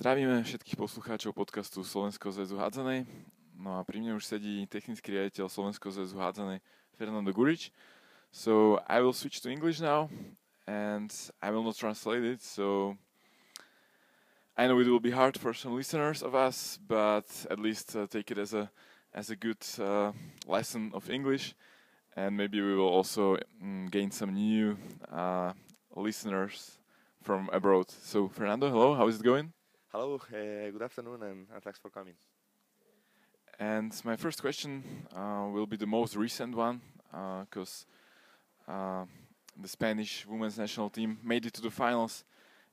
Zdravíme všetkých poslucháčov podcastu Slovenského zväzu hádzanej. No a pri mne už sedí technický riaditeľ Slovenského zväzu hádzanej Fernando Gurič. So I will switch to English now and I will not translate it. So I know it will be hard for some listeners of us, but at least uh, take it as a as a good uh, lesson of English, and maybe we will also mm, gain some new uh, listeners from abroad. So Fernando, hello, how is it going? Hello, uh, good afternoon, and, thanks for coming. And my first question uh, will be the most recent one, because uh, the Spanish women's national team made it to the finals,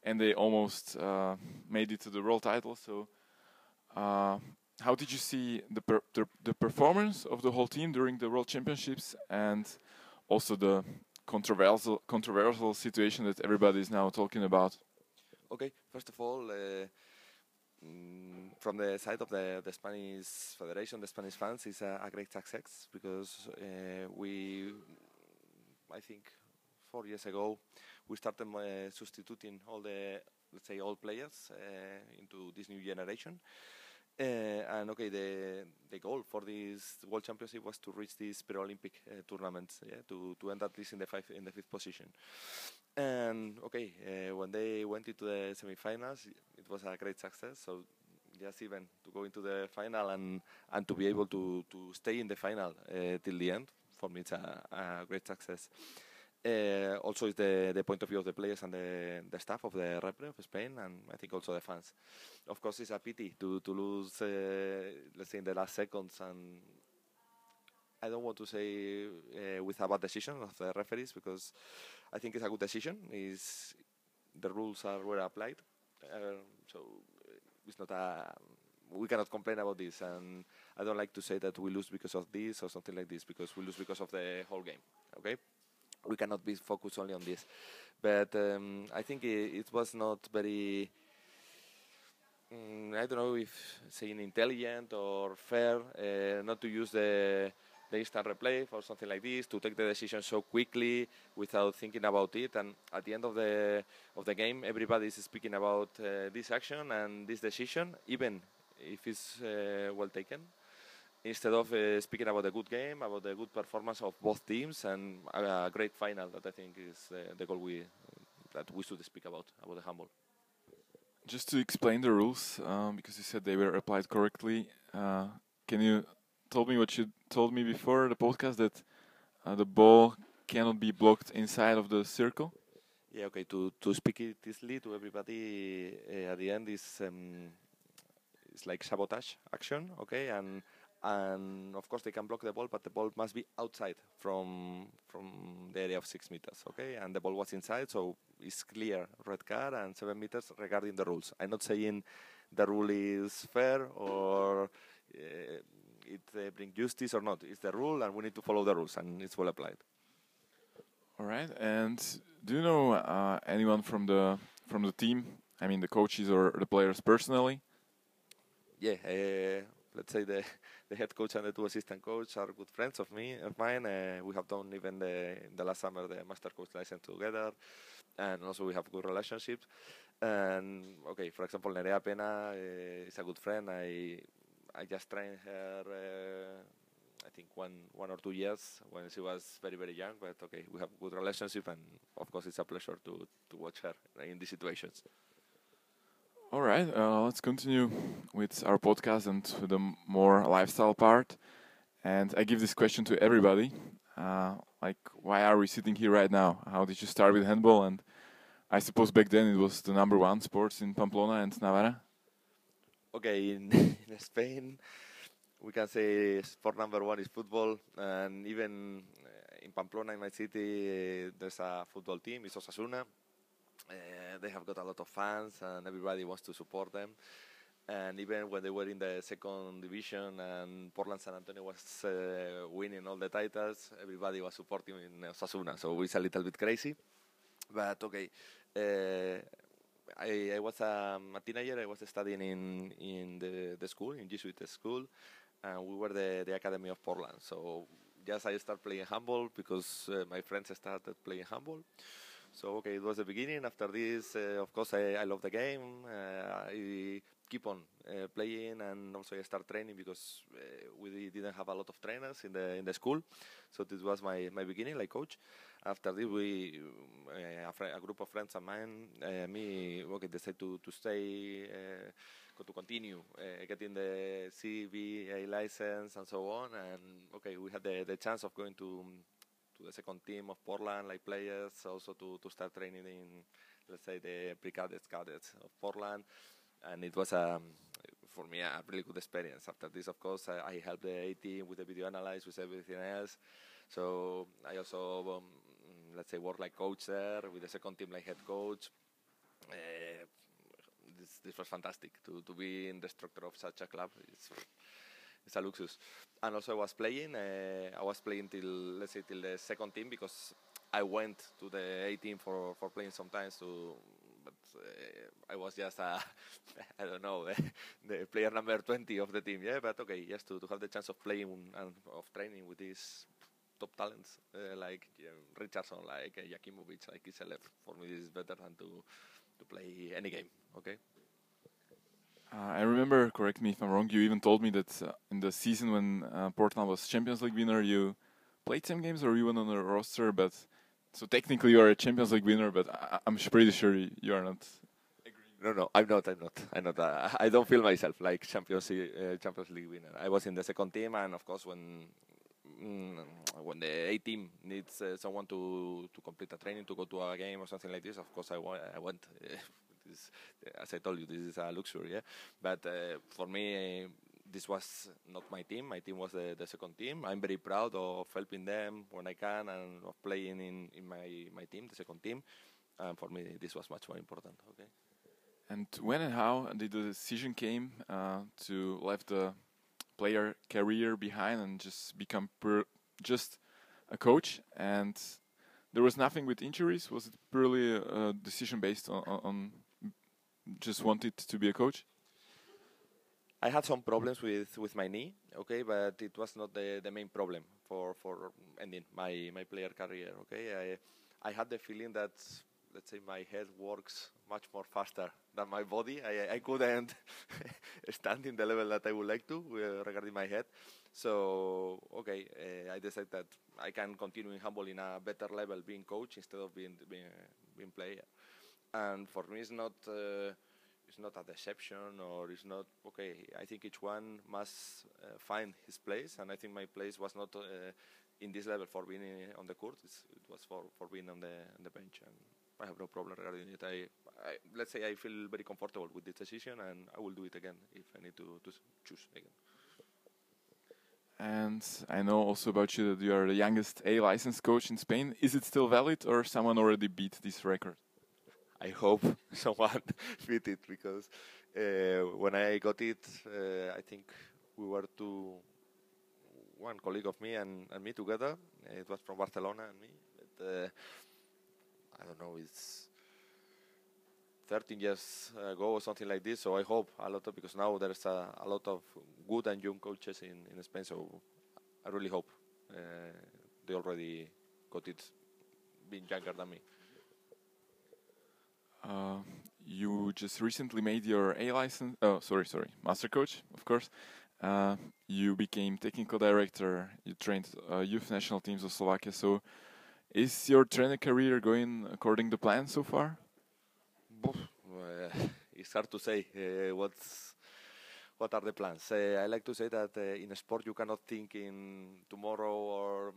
and they almost uh, made it to the world title. So, uh, how did you see the, per the, the performance of the whole team during the World Championships, and also the controversial controversial situation that everybody is now talking about? Okay, first of all, mm, from the side of the, the Spanish Federation, the Spanish fans, is a, a great success because uh, we, I think, four years ago, we started uh, substituting all the, let's say, old players uh, into this new generation. Uh, and okay, the the goal for this World Championship was to reach this pre-Olympic uh, tournament, yeah, to to end at least in the five in the fifth position. And okay, uh, when they went into the semifinals, it was a great success. So just even to go into the final and and to be able to to stay in the final till the end, for me it's a, a great success. Uh, also, is the, the point of view of the players and the, the staff of the Repre of Spain, and I think also the fans. Of course, it's a pity to to lose, uh, let's say, in the last seconds, and I don't want to say uh, with a bad decision of the referees because I think it's a good decision. Is the rules are well applied, uh, so it's not a we cannot complain about this, and I don't like to say that we lose because of this or something like this because we lose because of the whole game. Okay we cannot be focused only on this. But um, I think it, it, was not very. Um, I don't know if saying intelligent or fair uh, not to use the the instant replay for something like this to take the decision so quickly without thinking about it and at the end of the of the game everybody is speaking about uh, this action and this decision even if it's uh, well taken instead of uh, speaking about a good game, about the good performance of both teams, and a, great final that I think is uh, the goal we that we should speak about about the handball. Just to explain the rules, um, because you said they were applied correctly, uh, can you tell me what you told me before the podcast that uh, the ball cannot be blocked inside of the circle? Yeah, okay. To to speak it easily to everybody, uh, at the end is um, it's like sabotage action, okay, and and of course they can block the ball, but the ball must be outside from from the area of six meters. Okay, and the ball was inside, so it's clear red card and seven meters regarding the rules. I'm not saying the rule is fair or uh, it uh, brings justice or not. It's the rule, and we need to follow the rules, and it's well applied. All right. And do you know uh, anyone from the from the team? I mean, the coaches or the players personally? Yeah, uh, let's say the the head coach and the two assistant coach are good friends of me of mine. Uh, we have done even the the last summer the master coach license together, and also we have good relationships. And okay, for example, Nerea Pena uh, is a good friend. I I just trained her. Uh, I think one one or two years when she was very very young. But okay, we have good relationship, and of course it's a pleasure to to watch her in these situations. All right, uh, let's continue with our podcast and the more lifestyle part. And I give this question to everybody: uh, like, why are we sitting here right now? How did you start with handball? And I suppose back then it was the number one sports in Pamplona and Navarra. Okay, in, in Spain, we can say sport number one is football, and even uh, in Pamplona, in my city, there's a football team. It's Osasuna uh, they have got a lot of fans, and everybody wants to support them. And even when they were in the second division and Portland San Antonio was uh, winning all the titles, everybody was supporting in Osasuna. So it's a little bit crazy. But okay, uh, I, I, was um, a teenager. I was studying in in the, the school, in Jesuit school, and we were the, the academy of Portland. So just I started playing handball because uh, my friends started playing handball. So okay, it was the beginning. After this, uh, of course, I, I love the game. Uh, I keep on uh, playing and also I start training because uh, we didn't have a lot of trainers in the in the school. So this was my, my beginning, like coach. After this, we uh, a, a group of friends of mine, uh, me, okay, decided to to stay. To continue getting the CBA license and so on, and okay, we had the, the chance of going to to the second team of Portland, like players, also to, to start training in, let's say, the pre-cadets, cadets of Portland. And it was, um, for me, a really good experience. After this, of course, I, I helped the A team with the video analysis, with everything else. So I also, um, let's say, worked like coach there, with the second team like head coach. Uh, this, this was fantastic to, to be in the structure of such a club. It's, it's a luxus. And also I was playing. Uh, I was playing till let's say till the second team because I went to the A team for, for playing sometimes to. But uh, I was just a, I don't know, the, player number 20 of the team. Yeah, but okay, just to, to have the chance of playing and of training with these top talents uh, like uh, Richardson, like uh, Jakimovic, like Kiselev. For me, this is better than to to play any game. Okay. Uh, I remember, correct me if I'm wrong, you even told me that uh, in the season when uh, Portland was Champions League winner, you played some games or you were on the roster, but so technically you are a Champions League winner, but I- I'm pretty sure you are not. No, no, I'm not. I'm not. I'm not. Uh, I don't feel myself like Champions League, uh, Champions League winner. I was in the second team, and of course, when mm, when the A team needs uh, someone to to complete a training to go to a game or something like this, of course, I, wa- I went. As I told you, this is a luxury. Yeah, but uh, for me. This was not my team. My team was the, the second team. I'm very proud of helping them when I can and of playing in, in my, my team, the second team. And for me, this was much more important. Okay. And when and how did the decision came uh, to left the player career behind and just become just a coach? And there was nothing with injuries. Was it purely a, decision based on, on just wanted to be a coach? I had some problems with, with my knee, okay, but it was not the, the main problem for, for ending my, my player career, okay. I I had the feeling that let's say my head works much more faster than my body. I I couldn't stand in the level that I would like to uh, regarding my head. So okay, uh, I decided that I can continue in handball in a better level, being coach instead of being being, being player. And for me, it's not. Uh, it's not a deception or it's not okay. I think each one must uh, find his place, and I think my place was not uh, in this level for being in, on the court. It's, it was for, for being on the on the bench, and I have no problem regarding it. I, I let's say I feel very comfortable with this decision, and I will do it again if I need to, to choose again. And I know also about you that you are the youngest A licensed coach in Spain. Is it still valid, or someone already beat this record? I hope someone beat it because uh, when I got it, uh, I think we were two, one colleague of me and, and me together. It was from Barcelona and me. But, uh, I don't know, it's 13 years ago or something like this. So I hope a lot of because now there's a, a lot of good and young coaches in, in Spain. So I really hope they already got it being younger than me. Uh, you just recently made your A license. Oh, sorry, sorry, master coach, of course. Uh, you became technical director. You trained uh, youth national teams of Slovakia. So, is your trainer career going according to plan so far? Uh, it's hard to say uh, what's what are the plans. Uh, I like to say that uh, in sport you cannot think in tomorrow or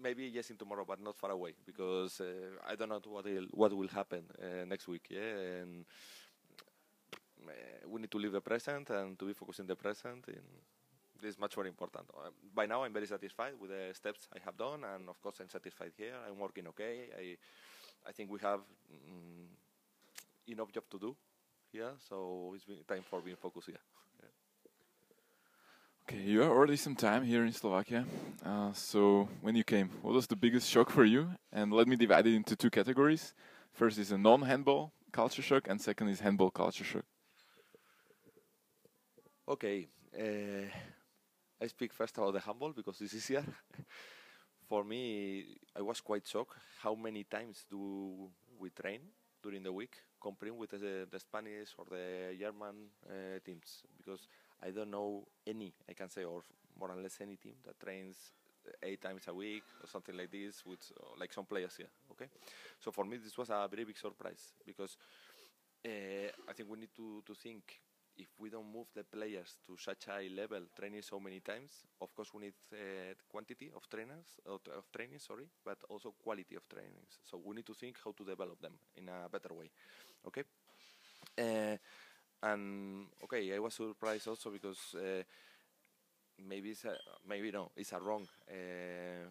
maybe yes in tomorrow, but not far away because uh, I don't know what will what will happen uh, next week. Yeah, and we need to live the present and to be focused in the present. And this is much more important. Uh, by now, I'm very satisfied with the steps I have done, and of course, I'm satisfied here. I'm working okay. I I think we have. Mm, enough job to do here, so it's time for being focused here. Okay, you are already some time here in Slovakia. Uh, so when you came, what was the biggest shock for you? And let me divide it into two categories. First is a non-handball culture shock, and second is handball culture shock. Okay, uh, I speak first about the handball because it's easier. for me, I was quite shocked how many times do we train during the week, comparing with the, the Spanish or the German uh, teams, because I don't know any, I can say, or more or less any team that trains eight times a week or something like this with uh, like some players here. Okay, so for me this was a very big surprise because uh, I think we need to to think if we don't move the players to such a level training so many times of course we need uh, quantity of trainers of, of training sorry but also quality of trainings so we need to think how to develop them in a better way okay uh, and okay i was surprised also because uh, maybe it's a, maybe no it's a wrong uh,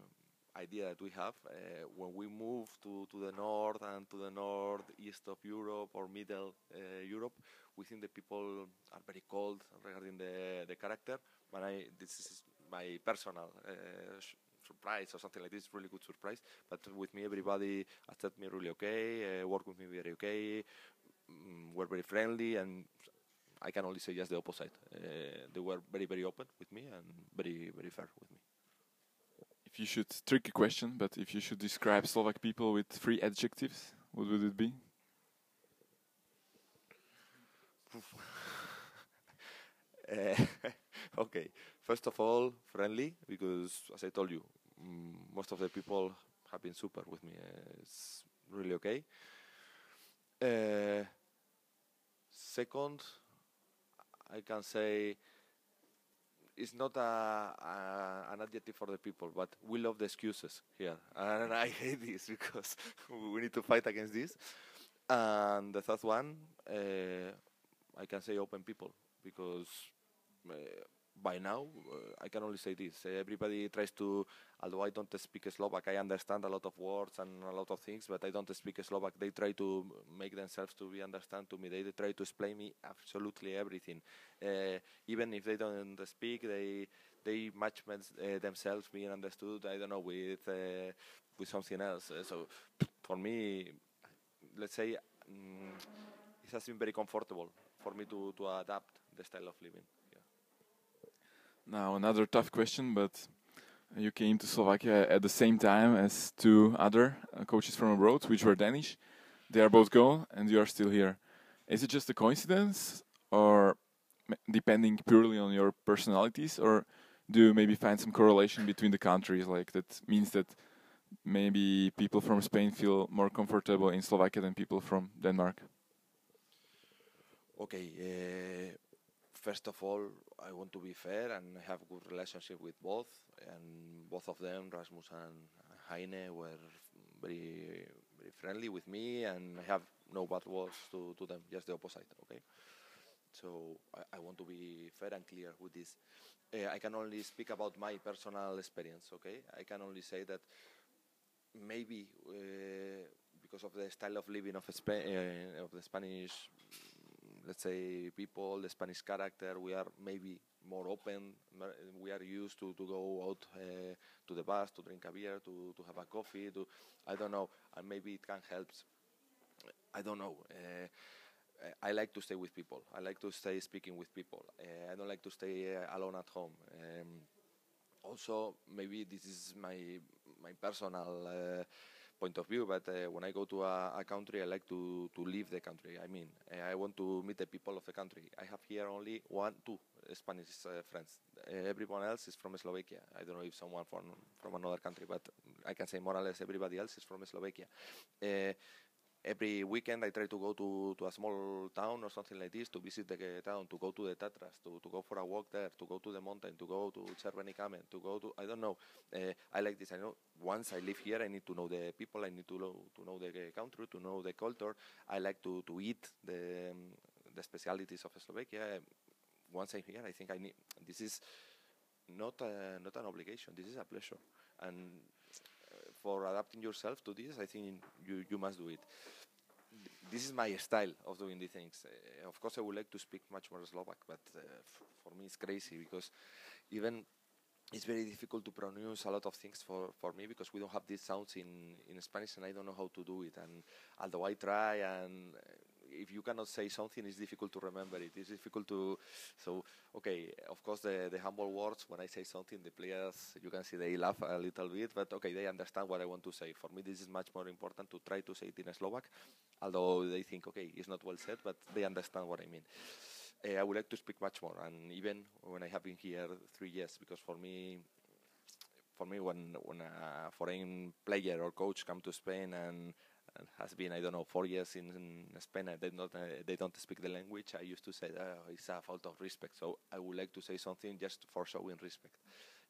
idea that we have uh, when we move to, to the north and to the northeast of Europe or middle uh, Europe, we think the people are very cold regarding the, the character. But I, this is my personal uh, surprise or something like this, really good surprise. But with me, everybody accepted me really okay, uh, work with me very okay, um, were very friendly, and I can only say just the opposite. Uh, they were very, very open with me and very, very fair with me if you should tricky question, but if you should describe Slovak people with three adjectives, what would it be? uh, okay, first of all, friendly because, as I told you, mm, most of the people have been super with me. Uh, it's really okay. Uh, second, I can say it's not a, a, an adjective for the people, but we love the excuses here, and I hate this because we need to fight against this. And the third one, uh, I can say open people because uh, by now, uh, I can only say this. everybody tries to, although I don't speak Slovak, I understand a lot of words and a lot of things, but I don't speak Slovak. They try to make themselves to be understand to me. They, try to explain me absolutely everything. Uh, even if they don't speak, they they match uh, themselves being understood. I don't know with with something else. So for me, let's say um, it has been very comfortable for me to to adapt the style of living. Now another tough question, but you came to Slovakia at the same time as two other uh, coaches from abroad, which were Danish. They are both gone, and you are still here. Is it just a coincidence, or depending purely on your personalities, or do you maybe find some correlation between the countries? Like that means that maybe people from Spain feel more comfortable in Slovakia than people from Denmark. Okay, uh, first of all, I want to be fair and have good relationship with both. And both of them, Rasmus and Heine, were very very friendly with me, and I have no bad words to, to them, just the opposite. Okay. So I, I want to be fair and clear with this. Uh, I can only speak about my personal experience. Okay. I can only say that maybe uh, because of the style of living of, Spa- uh, of the Spanish let's say people, the Spanish character, we are maybe more open. We are used to, to go out uh, to the bus to drink a beer, to, to have a coffee. To I don't know, and maybe it can help. I don't know. Uh, I like to stay with people. I like to stay speaking with people. Uh, I don't like to stay uh, alone at home. Um, also, maybe this is my my personal uh, point of view, but uh, when I go to a, a, country, I like to, to leave the country. I mean, uh, I want to meet the people of the country. I have here only one, two Spanish uh, friends. Uh, everyone else is from Slovakia. I don't know if someone from from another country, but I can say more or less everybody else is from Slovakia. Every weekend I try to go to, to a small town or something like this to visit the town, to go to the Tatras, to, to go for a walk there, to go to the mountain, to go to Červený Kamen, to go to, I don't know. Uh, I like this. I know once I live here, I need to know the people, I need to know, to know the country, to know the culture. I like to, to eat the, um, the specialities of Slovakia. Once I'm here, I think I need, this is not, a, not an obligation, this is a pleasure. And for adapting yourself to this, I think you, you must do it. This is my style of doing these things. Uh, of course, I would like to speak much more Slovak, but uh, for me it's crazy because even it's very difficult to pronounce a lot of things for, for me because we don't have these sounds in, in Spanish and I don't know how to do it. And although I try and uh, if you cannot say something, it's difficult to remember it. It's difficult to. So okay, of course the the humble words when I say something, the players you can see they laugh a little bit, but okay, they understand what I want to say. For me, this is much more important to try to say it in Slovak, although they think okay, it's not well said, but they understand what I mean. Uh, I would like to speak much more, and even when I have been here three years, because for me, for me, when when a foreign player or coach come to Spain and, and has been I don't know four years in, in Spain and they don't uh, they don't speak the language, I used to say oh, it's a fault of respect. So I would like to say something just for showing respect.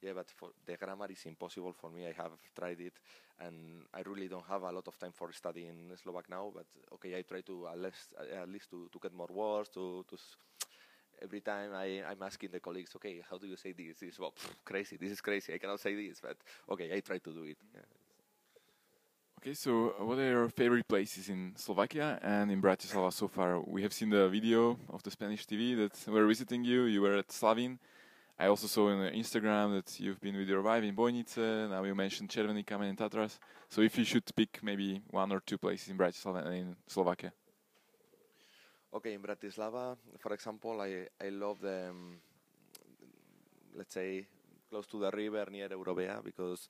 Yeah, but for the grammar is impossible for me. I have tried it, and I really don't have a lot of time for studying Slovak now. But okay, I try to at least at least to, to get more words to to every time I, I'm asking the colleagues, okay, how do you say this? This is well, pff, crazy. This is crazy. I cannot say this, but okay, I try to do it. Yeah. Okay, so what are your favorite places in Slovakia and in Bratislava so far? We have seen the video of the Spanish TV that were visiting you. You were at Slavin. I also saw on Instagram that you've been with your wife in Bojnice. Now you mentioned Červený Kameň and Tatras. So if you should pick maybe one or two places in Bratislava and in Slovakia. Okay, in Bratislava, for example, I, I love the, um, let's say, close to the river near Eurovea because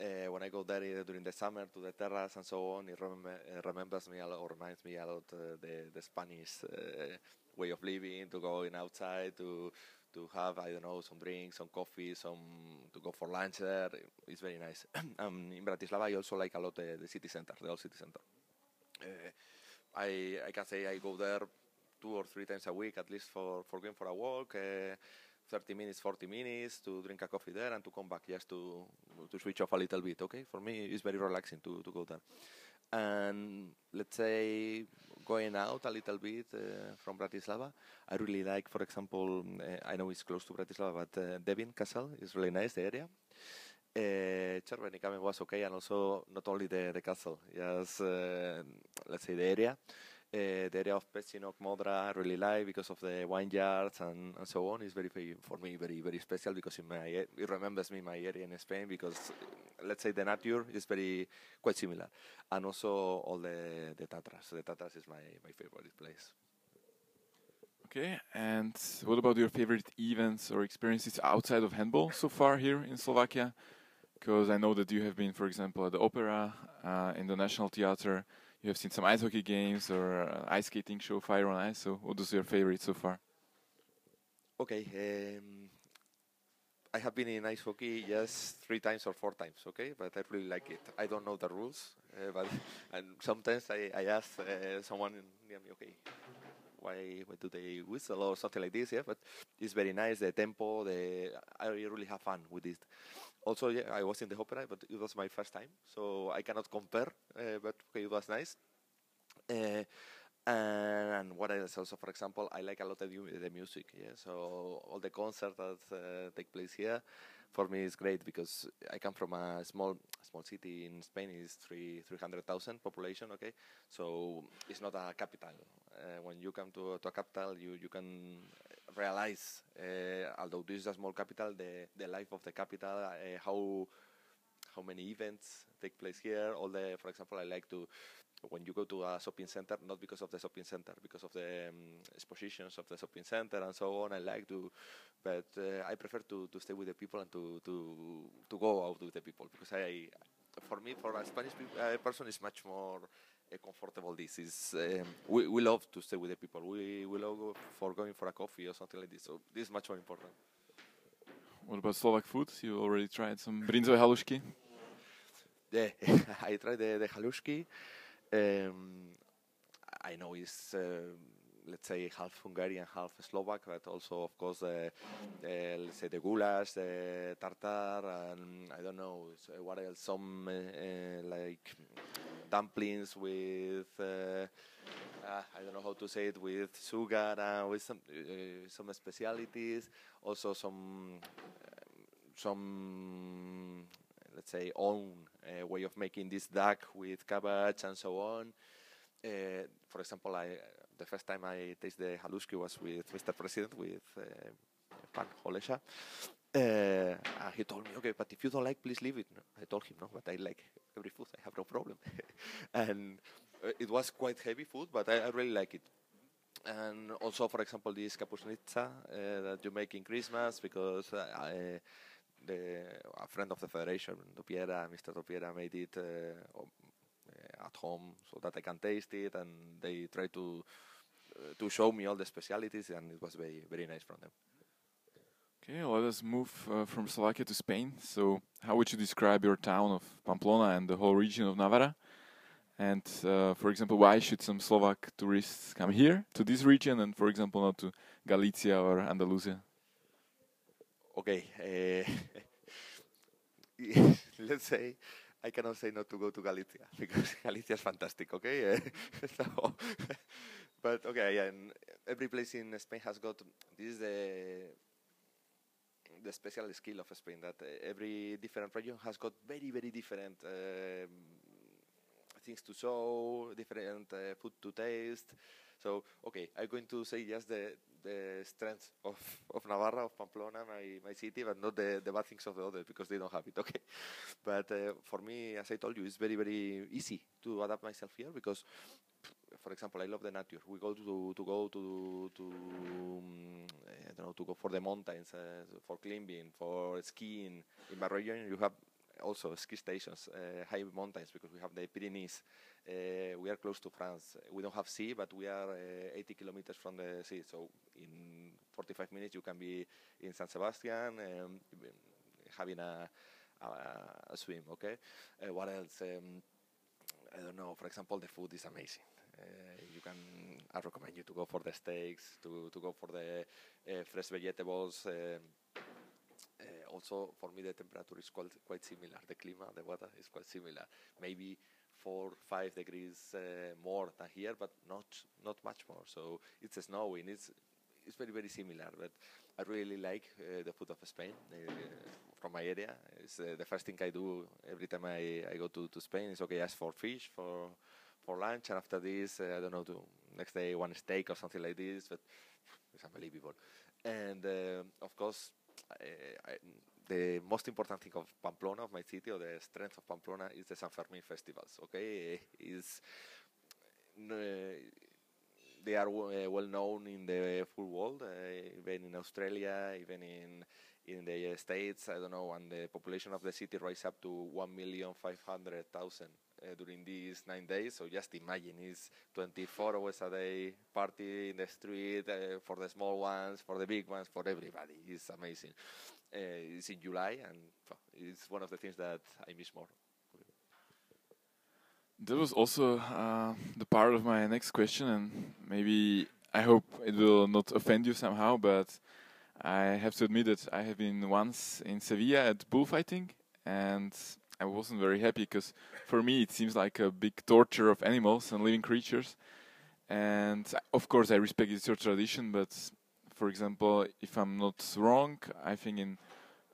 uh, when I go there during the summer to the terrace and so on, it, remember, remembers me a lot, or reminds me a lot uh, the, the Spanish uh, way of living, to going outside, to to have I don't know some drinks, some coffee, some to go for lunch there. It's very nice. um, in Bratislava, I also like a lot the, the city center, the old city center. Uh, I I can say I go there two or three times a week at least for for going for a walk. Uh, 30 minutes, 40 minutes to drink a coffee there and to come back just to to switch off a little bit. Okay, for me it's very relaxing to, to go there. And let's say going out a little bit uh, from Bratislava, I really like, for example, uh, I know it's close to Bratislava, but uh, Devin Castle is really nice, the area. Uh, was okay, and also not only the, the castle, yes, uh, let's say the area. Uh, the area of Pezinok, Modra, I really like because of the vineyards and, and so on. It's very, very, for me, very, very special because in my, it remembers me my area in Spain because, let's say, the nature is very, quite similar. And also all the, the Tatras. The Tatras is my, my favorite place. Okay, and what about your favorite events or experiences outside of handball so far here in Slovakia? Because I know that you have been, for example, at the opera, uh, in the National Theatre. You have seen some ice hockey games or uh, ice skating show, Fire on Ice. So, what is your favorite so far? Okay, um, I have been in ice hockey just three times or four times. Okay, but I really like it. I don't know the rules, uh, but and sometimes I, I ask uh, someone near me, okay, why why do they whistle or something like this? Yeah, but it's very nice. The tempo, the I really have fun with it. Also, yeah, I was in the opera, but it was my first time, so I cannot compare. Uh, but okay, it was nice. Uh, and what else? Also, for example, I like a lot of the music. Yeah, so all the concerts that uh, take place here, for me, is great because I come from a small small city in Spain. It's three three hundred thousand population. Okay, so it's not a capital. Uh, when you come to, to a capital, you you can realize, uh, although this is a small capital, the, the life of the capital, uh, how how many events take place here. All the, for example, I like to when you go to a shopping center, not because of the shopping center, because of the um, expositions of the shopping center and so on. I like to, but uh, I prefer to, to stay with the people and to, to to go out with the people because I, for me, for a Spanish uh, person, is much more comfortable this is. Um, we, we love to stay with the people. We, we love for going for a coffee or something like this. So this is much more important. What about Slovak food? You already tried some brinzové halušky? Yeah, I tried the, the halušky. Um, I know it's, uh, let's say, half Hungarian, half Slovak, but also, of course, uh, uh, let's say the goulash, the tartar, and I don't know what else, some uh, like dumplings with uh, uh, I don't know how to say it with sugar and with some uh, some specialities. Also some some let's say own way of making this duck with cabbage and so on. for example, I the first time I tasted the halushki was with Mr. President with Pan Holesha. Uh, he told me, okay, but if you don't like, please leave it. I told him, no, but I like every food. I have no problem. and uh, it was quite heavy food, but I, I really like it. And also, for example, this kapusnitsa uh, that you make in Christmas, because uh, I, the a friend of the federation, Topiera, Mr. Topiera, made it uh, uh, at home so that I can taste it, and they try to to show me all the specialities, and it was very very nice from them. Okay, let us move uh, from Slovakia to Spain. So, how would you describe your town of Pamplona and the whole region of Navarra? And, uh, for example, why should some Slovak tourists come here to this region and, for example, not to Galicia or Andalusia? Okay, uh, let's say I cannot say not to go to Galicia because Galicia is fantastic. Okay, so, but okay, and every place in Spain has got this is the the special skill of Spain that uh, every different region has got very very different um, things to show, different uh, food to taste. So okay, I'm going to say just the the strengths of, of Navarra, of Pamplona, my, my city, but not the, the bad things of the others because they don't have it. Okay, but uh, for me, as I told you, it's very very easy to adapt myself here because, for example, I love the nature. We go to to go to to um, I don't know to go for the mountains, uh, for climbing, for skiing. In my region, you have also ski stations, uh, high mountains because we have the Pyrenees. Uh, we are close to France. We don't have sea, but we are uh, 80 kilometers from the sea. So in 45 minutes you can be in San Sebastian um, having a, a, a swim. Okay. Uh, what else? Um, I don't know. For example, the food is amazing. Uh, you can. I recommend you to go for the steaks, to to go for the uh, fresh vegetables. Uh, also, for me, the temperature is quite quite similar. The climate, the weather is quite similar. Maybe four, five degrees more than here, but not not much more. So it's snowing. It's it's very very similar. But I really like uh, the food of Spain uh, from my area. It's uh, the first thing I do every time I, I go to, to Spain. Is okay, ask for fish for for lunch, and after this, uh, I don't know, to next day one steak or something like this. But it's unbelievable. And uh, of course, I, the most important thing of Pamplona, of my city, or the strength of Pamplona, is the San Fermin festivals. Okay, is they are uh, well known in the full world, uh, even in Australia, even in in the uh, states. I don't know, and the population of the city rise up to one million five hundred thousand uh, during these nine days. So just imagine, it's 24 hours a day party in the street uh, for the small ones, for the big ones, for everybody. It's amazing. Uh, it's in July, and it's one of the things that I miss more. That was also uh, the part of my next question, and maybe I hope it will not offend you somehow, but I have to admit that I have been once in Sevilla at bullfighting, and I wasn't very happy because for me it seems like a big torture of animals and living creatures. And of course, I respect it's your tradition, but for example, if I'm not wrong, I think in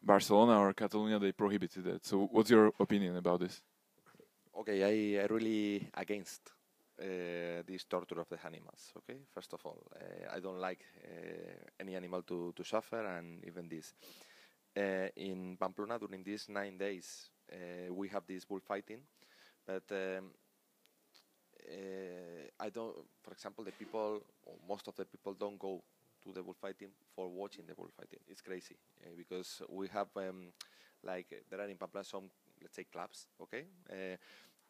Barcelona or Catalonia they prohibited that. So, what's your opinion about this? Okay, I, I really against uh, this torture of the animals. Okay, first of all, uh, I don't like uh, any animal to, to suffer, and even this. Uh, in Pamplona, during these nine days, we have this bullfighting, but um, uh, I don't. For example, the people, most of the people, don't go to the bullfighting for watching the bullfighting. It's crazy uh, because we have um, like uh, there are in Pamplona some let's say clubs, okay, uh,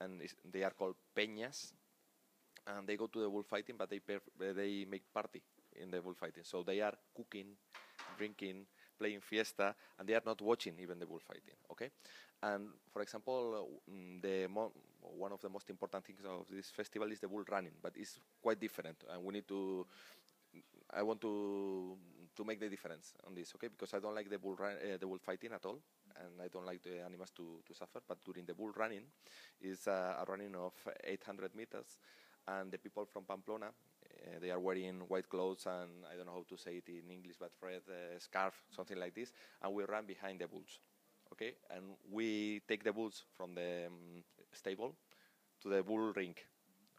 and they are called peñas, and they go to the bullfighting, but they uh, they make party in the bullfighting. So they are cooking, drinking, playing fiesta, and they are not watching even the bullfighting. Okay, and for example, uh, mm, the one of the most important things of this festival is the bull running, but it's quite different, and we need to. I want to to make the difference on this, okay? Because I don't like the bull run, uh, the bull fighting at all, and I don't like the animals to, to suffer. But during the bull running, is uh, a running of 800 meters, and the people from Pamplona, uh, they are wearing white clothes and I don't know how to say it in English, but red uh, scarf, something like this, and we run behind the bulls, okay? And we take the bulls from the um, stable to the bull ring,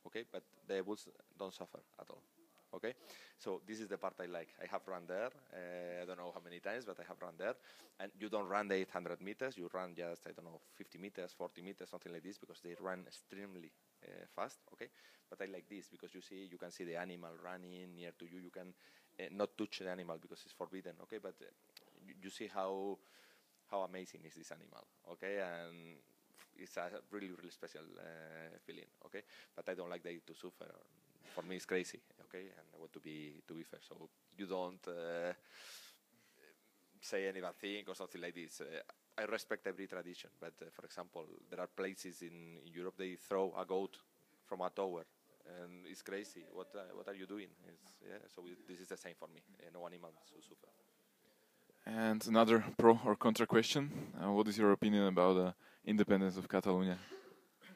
okay? But the bulls don't suffer at all. Okay, so this is the part I like. I have run there. Uh, I don't know how many times, but I have run there. And you don't run the 800 meters. You run just I don't know 50 meters, 40 meters, something like this, because they run extremely uh, fast, okay. But I like this because you see, you can see the animal running near to you. You can uh, not touch the animal because it's forbidden, okay. But uh, you, see how how amazing is this animal, okay, and it's a really really special feeling, okay. But I don't like they to suffer. For me, it's crazy, okay, and I want to be to be fair. So you don't say any bad thing or something like this. I respect every tradition, but uh, for example, there are places in, in Europe they throw a goat from a tower, and it's crazy. What uh, what are you doing? It's, yeah, so we, this is the same for me. Uh, no animals to suffer. And another pro or contra question: uh, What is your opinion about the independence of Catalonia?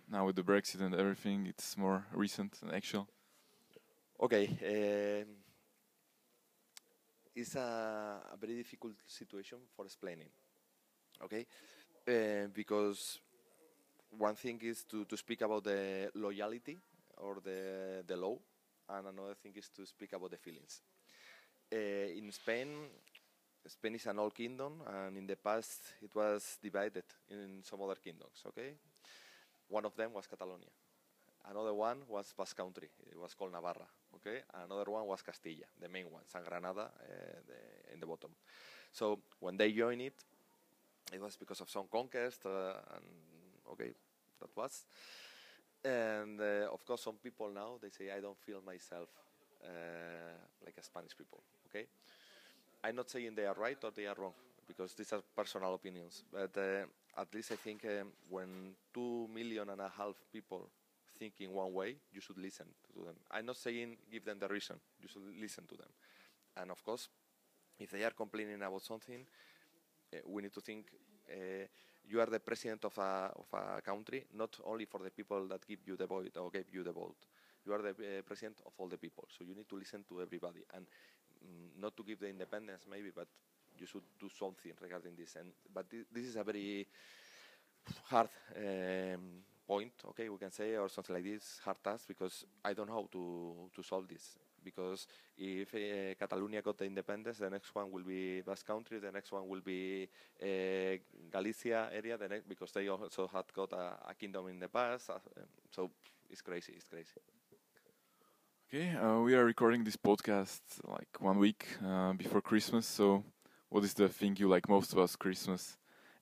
Now with the Brexit and everything, it's more recent and actual. Okay. Um, it's a, a, very difficult situation for explaining. Okay, uh, because one thing is to, to speak about the loyalty or the the law, and another thing is to speak about the feelings. Uh, in Spain, Spain is an old kingdom, and in the past it was divided in some other kingdoms. Okay, one of them was Catalonia. Another one was Basque Country. It was called Navarra. Okay, another one was Castilla, the main one, San Granada, uh, the, in the bottom. So when they joined it, it was because of some conquest, uh, and okay, that was. And uh, of course, some people now they say I don't feel myself uh, like a Spanish people. Okay, I'm not saying they are right or they are wrong because these are personal opinions. But at least I think um, when two million and a half people think in one way, you should listen to them. I'm not saying give them the reason. You should listen to them. And of course, if they are complaining about something, we need to think uh, you are the president of a, of a country, not only for the people that give you the vote or gave you the vote. You are the uh, president of all the people, so you need to listen to everybody and mm, not to give the independence maybe, but you should do something regarding this. And but th this is a very hard um, point, okay, we can say, or something like this, hard task, because I don't know how to to solve this because if uh, Catalonia got the independence, the next one will be Basque Country, the next one will be uh, Galicia area, the next, because they also had got a, a kingdom in the past. Uh, so it's crazy, it's crazy. Okay, uh, we are recording this podcast like one week uh, before Christmas. So, what is the thing you like most about Christmas?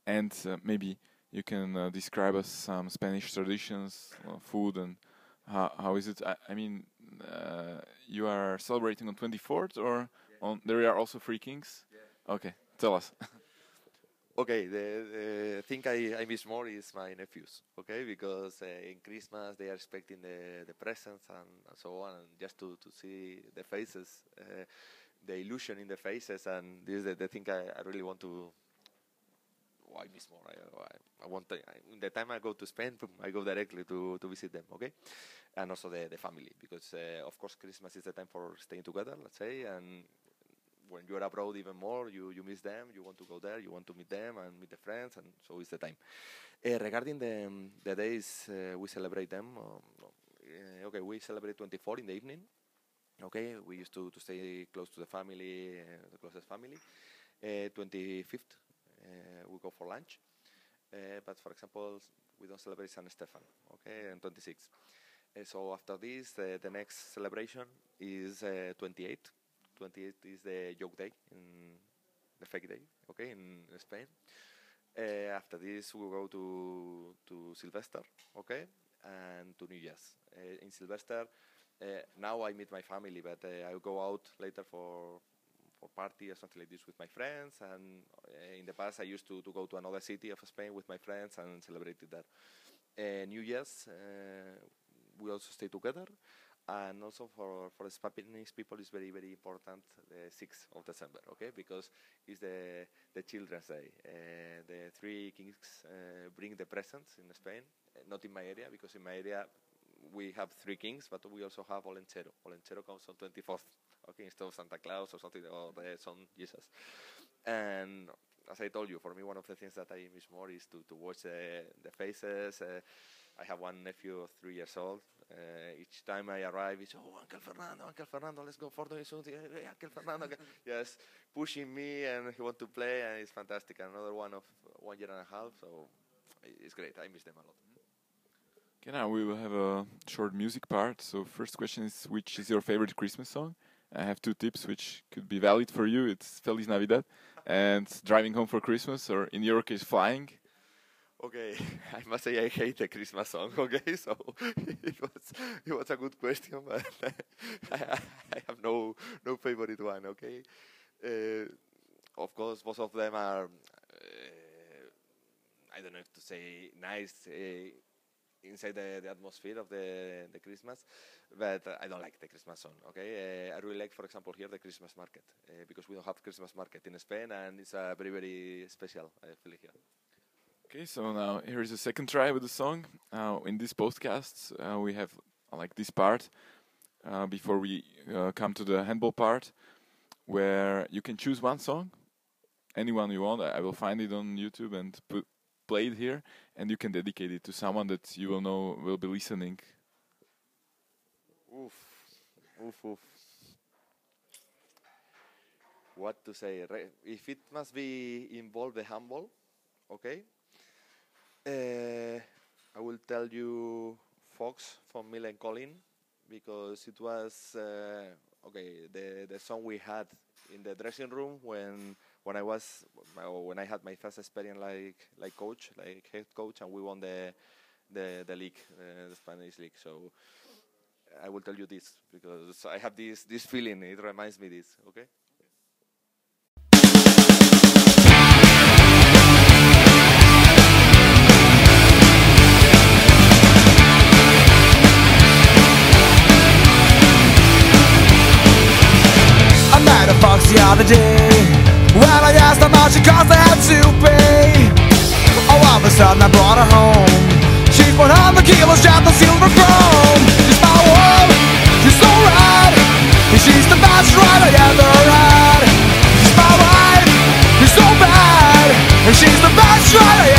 And uh, maybe you can describe us some Spanish traditions, food, and how, how is it? I, I mean, uh, you are celebrating on 24th, or yeah. on there are also three kings. Yeah. Okay, tell us. okay, the, the thing I, I miss more is my nephews. Okay, because uh, in Christmas they are expecting the the presents and, and, so on, and just to to see the faces, uh, the illusion in the faces, and this is the, the thing I, I really want to oh, I miss more. I, I, I want to, I, the time I go to Spain, I go directly to, to visit them. Okay, and also the, the family because uh, of course Christmas is the time for staying together, let's say, and when you're abroad even more, you, you miss them, you want to go there, you want to meet them and meet the friends, and so it's the time. Uh, regarding the, the days uh, we celebrate them, um, uh, okay, we celebrate 24 in the evening. Okay, we used to, to stay close to the family, uh, the closest family. 25th, uh, we go for lunch. but for example, we don't celebrate San Stefan, okay, and 26th. Uh, so after this, uh, the next celebration is uh, 28. 28 is the joke day, in the fake day, okay, in Spain. Uh, after this, we go to to Sylvester, okay, and to New Year's. Uh, in Sylvester, uh, now I meet my family, but I go out later for for party or something like this with my friends. And in the past, I used to, to go to another city of Spain with my friends and celebrate that. there. New Year's, we also stay together. And also for, for Spanish people, it's very, very important the 6th of December, okay? Because it's the, the Children's Day. Uh, the three kings uh, bring the presents in Spain, uh, not in my area, because in my area we have three kings, but we also have Olentzero. Olentzero comes on 24th, okay, instead of Santa Claus or something, or the son Jesus. And as I told you, for me, one of the things that I miss more is to, to watch the, the faces. Uh, I have one nephew of three years old. Uh, each time I arrive, he's, oh, Uncle Fernando, Uncle Fernando, let's go for the soon. Hey, Uncle Fernando, yes, pushing me and he want to play, and it's fantastic. Another one of one year and a half, so it's great. I miss them a lot. Okay, now we will have a short music part. So first question is, which is your favorite Christmas song? I have two tips which could be valid for you. It's Feliz Navidad and Driving Home for Christmas, or in your case, Flying. Okay, I must say I hate the Christmas song. Okay, so it was it was a good question, but I, I have no no favorite one. Okay, uh, of course, most of them are. Uh, I don't know if to say nice uh, inside the, the atmosphere of the the Christmas, but I don't like the Christmas song. Okay, uh, I really like, for example, here the Christmas market uh, because we don't have Christmas market in Spain, and it's a very very special uh, feeling here. Okay, so now here is a second try with the song. Uh, in this podcast, uh, we have uh, like this part uh, before we uh, come to the handball part, where you can choose one song, anyone you want. I will find it on YouTube and put play it here, and you can dedicate it to someone that you will know will be listening. Oof, oof, oof. What to say? If it must be involve the handball, okay. Uh, I will tell you Fox from Milan Colin because it was uh, okay. The the song we had in the dressing room when when I was when I had my first experience like like coach, like head coach, and we won the the the league, uh, the Spanish league. So I will tell you this because I have this this feeling. It reminds me this. Okay. I met a fox the When I asked how much it cost I had to pay All of a sudden I brought her home. She's 100 kilos strapped on silver chrome. She's my world, she's so rad. And she's the best ride I ever had. She's my wife, she's so bad. And she's the best ride I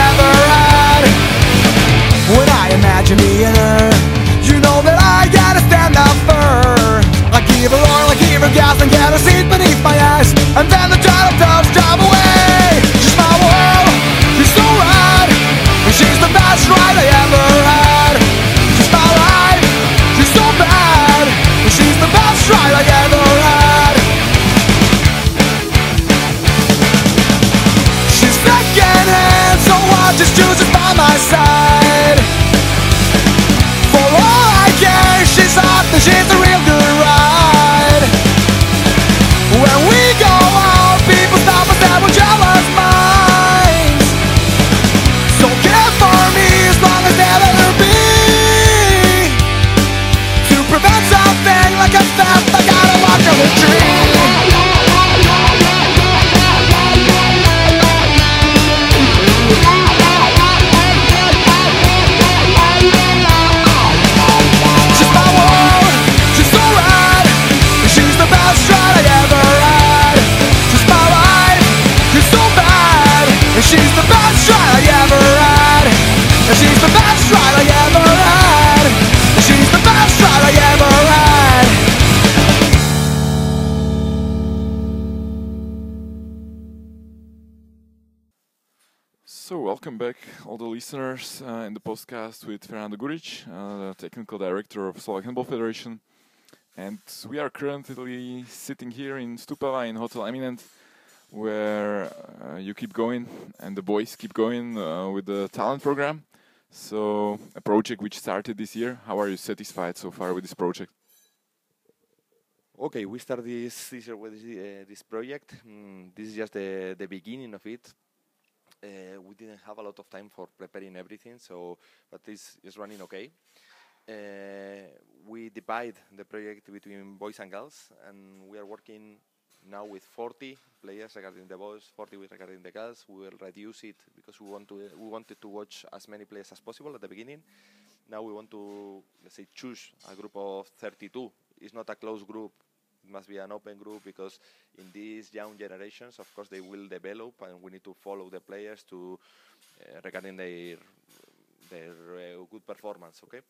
uh, in the podcast with Fernando Guric, uh, the technical director of Slovak Handball Federation, and we are currently sitting here in Stupava in Hotel Eminent, where uh, you keep going and the boys keep going uh, with the talent program. So a project which started this year. How are you satisfied so far with this project? Okay, we started this this year with uh, this project. Mm, this is just the the beginning of it. Uh, we didn't have a lot of time for preparing everything, so but this is running okay. Uh, we divide the project between boys and girls, and we are working now with 40 players regarding the boys, 40 with regarding the girls. We will reduce it because we want to we wanted to watch as many players as possible at the beginning. Now we want to let's say choose a group of 32. It's not a closed group. It must be an open group because in these young generations, of course, they will develop, and we need to follow the players to uh, regarding their their uh, good performance. Okay.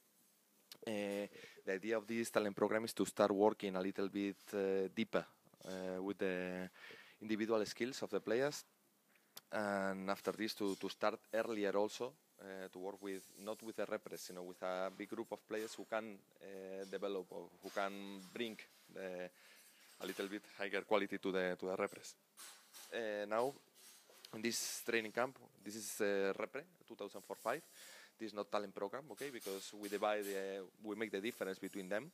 Uh, the idea of this talent program is to start working a little bit deeper with the individual skills of the players, and after this to, to start earlier also uh, to work with not with a repres, you know, with a big group of players who can uh, develop or who can bring the, a little bit higher quality to the to the repres. Uh, now, in this training camp, this is uh, repre 2004-5. This is not talent program, okay? Because we divide, uh, we make the difference between them.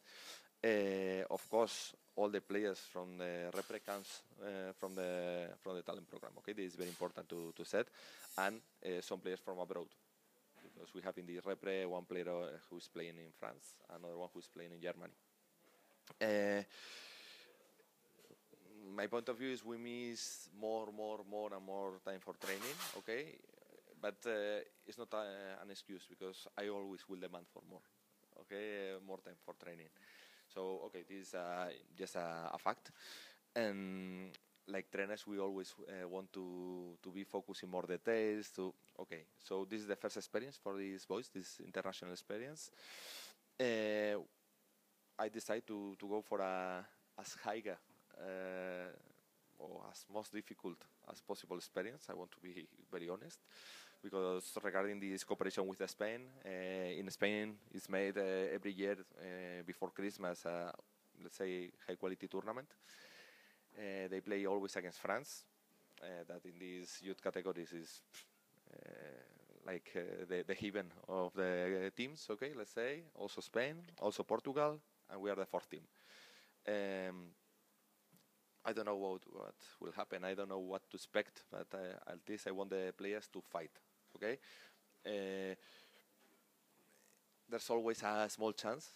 Uh, of course, all the players from the repre comes uh, from the from the talent program. Okay, this is very important to, to set, and uh, some players from abroad, we have in the repre one player uh, who is playing in France, another one who is playing in Germany. Uh, my point of view is we miss more, more, more, and more time for training. Okay, but uh, it's not a, an excuse because I always will demand for more. Okay, uh, more time for training. So okay, this is uh, just a, a fact, and like trainers, we always uh, want to to be focusing more details. To okay, so this is the first experience for these boys, this international experience. Uh, I decided to to go for a as high uh, or as most difficult as possible experience. I want to be very honest because regarding this cooperation with Spain, uh, in Spain it's made uh, every year uh, before Christmas, let's say high quality tournament. Uh, they play always against France, uh, that in these youth categories is like the, the heaven of the teams, okay, let's say. Also Spain, also Portugal, and we are the fourth team. Um, I don't know what, what will happen. I don't know what to expect, but uh, at least I want the players to fight. Okay. Uh, there's always a small chance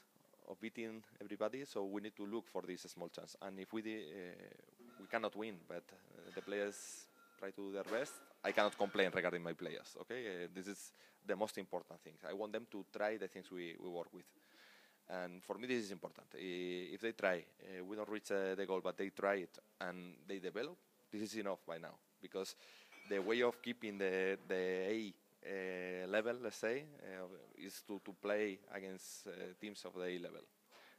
of beating everybody, so we need to look for this small chance. And if we uh, we cannot win, but uh, the players try to do their best, I cannot complain regarding my players. Okay, uh, this is the most important thing. I want them to try the things we, we work with. And for me, this is important. If they try, uh, we don't reach the goal, but they try it and they develop, this is enough by now. Because the way of keeping the, the A uh, level, let's say, uh, is to, to play against uh, teams of the A level.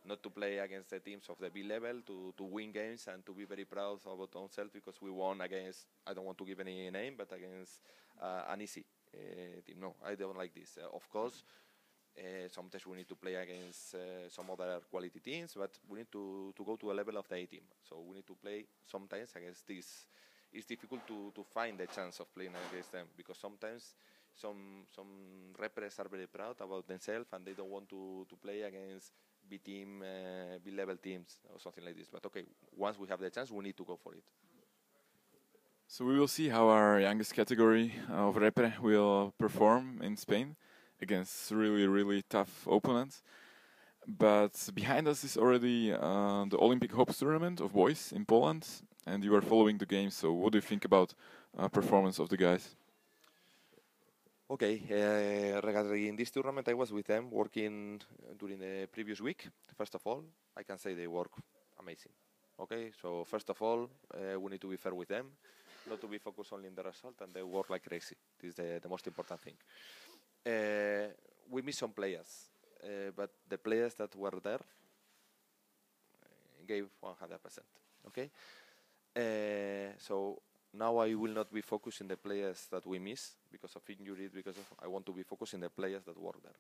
Not to play against the teams of the B level, to, to win games and to be very proud of our own self because we won against, I don't want to give any name, but against uh, an easy team. No, I don't like this. of course, uh, sometimes we need to play against uh, some other quality teams, but we need to, to go to a level of the A team. So we need to play sometimes against this. It's difficult to, to find the chance of playing against them because sometimes some some repres are very proud about themselves and they don't want to, to play against Team, uh, B level teams or something like this. But okay, once we have the chance, we need to go for it. So we will see how our youngest category of repre will perform in Spain against really, really tough opponents. But behind us is already uh, the Olympic Hopes tournament of boys in Poland, and you are following the game. So, what do you think about uh, performance of the guys? Okay, uh, regarding this tournament, I was with them working during the previous week. First of all, I can say they work amazing. Okay, so first of all, uh, we need to be fair with them, not to be focused only in the result, and they work like crazy. This is the, the most important thing. Uh, we miss some players, but the players that were there gave 100%. Okay, so now I will not be focusing the players that we miss because of injuries, because of, I want to be focusing the players that work there.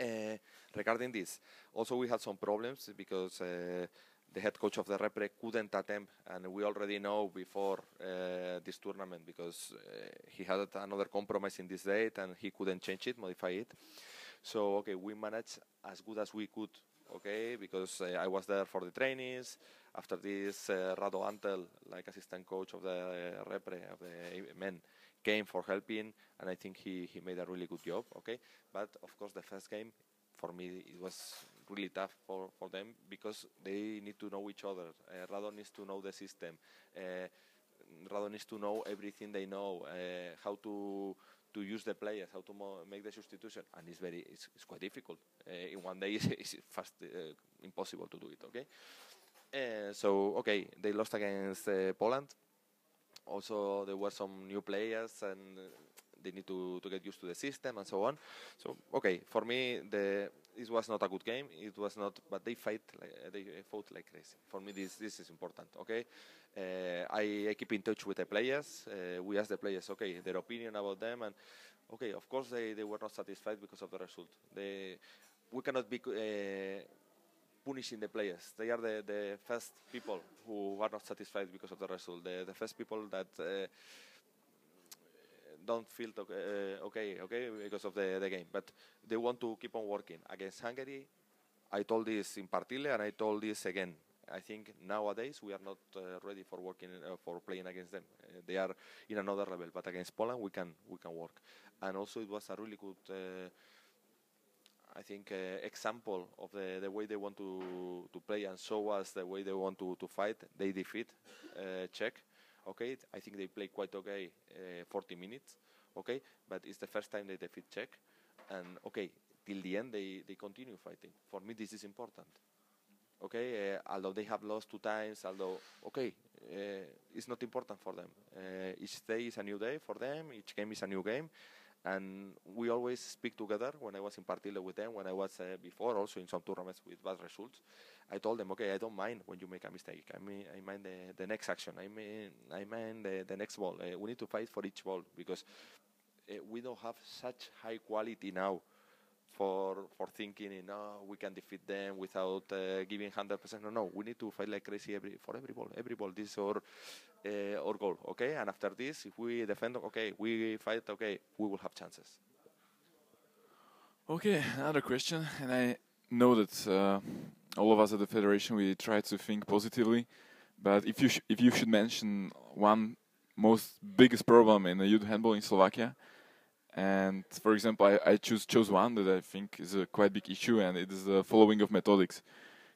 Uh, regarding this, also we had some problems because uh, the head coach of the Repre couldn't attempt, and we already know before uh, this tournament because uh, he had another compromise in this date and he couldn't change it, modify it. So okay, we managed as good as we could. Okay, because uh, I was there for the trainings. After this, uh, Rado Antl, like assistant coach of the uh, Repre of the men, came for helping, and I think he he made a really good job. Okay, but of course the first game for me it was really tough for, for them because they need to know each other. Uh, Rado needs to know the system. Uh, Rado needs to know everything they know, uh, how to to use the players, how to make the substitution, and it's very it's, it's quite difficult. Uh, in one day, it's, it's fast uh, impossible to do it. Okay, uh, so okay, they lost against Poland. Also, there were some new players and they need to, to get used to the system and so on. So okay, for me the this was not a good game. It was not, but they fight like, they fought like crazy. For me this this is important. Okay, uh, I, I, keep in touch with the players. Uh, we ask the players okay their opinion about them and okay, of course they, they were not satisfied because of the result. They, we cannot be uh, punishing the players. They are the, the first people who are not satisfied because of the result. The, the first people that uh, don't feel uh, okay, okay, because of the, the game. But they want to keep on working against Hungary. I told this in Partille, and I told this again. I think nowadays we are not uh, ready for working uh, for playing against them. Uh, they are in another level, but against Poland we can we can work. And also it was a really good. I think uh, example of the, the way they want to to play and show us the way they want to, to fight. They defeat uh, Czech, okay. I think they play quite okay, uh, 40 minutes, okay. But it's the first time they defeat Czech, and okay, till the end they, they continue fighting. For me, this is important. Okay, uh, although they have lost two times, although okay, uh, it's not important for them. Uh, each day is a new day for them. Each game is a new game, and we always speak together. When I was in Partille with them, when I was uh, before also in some tournaments with bad results, I told them, okay, I don't mind when you make a mistake. I mean, I mind the, the next action. I mean, I mind the, the next ball. Uh, we need to fight for each ball because uh, we don't have such high quality now for for thinking, no, we can defeat them without uh, giving hundred percent. No, no, we need to fight like crazy every for every ball. Every ball, this is our uh, our goal. Okay, and after this, if we defend, okay, we fight, okay, we will have chances. Okay, another question, and I know that uh, all of us at the federation we try to think positively, but if you if you should mention one most biggest problem in the youth handball in Slovakia, and for example, I, I choose chose one that I think is a quite big issue, and it is the following of methodics,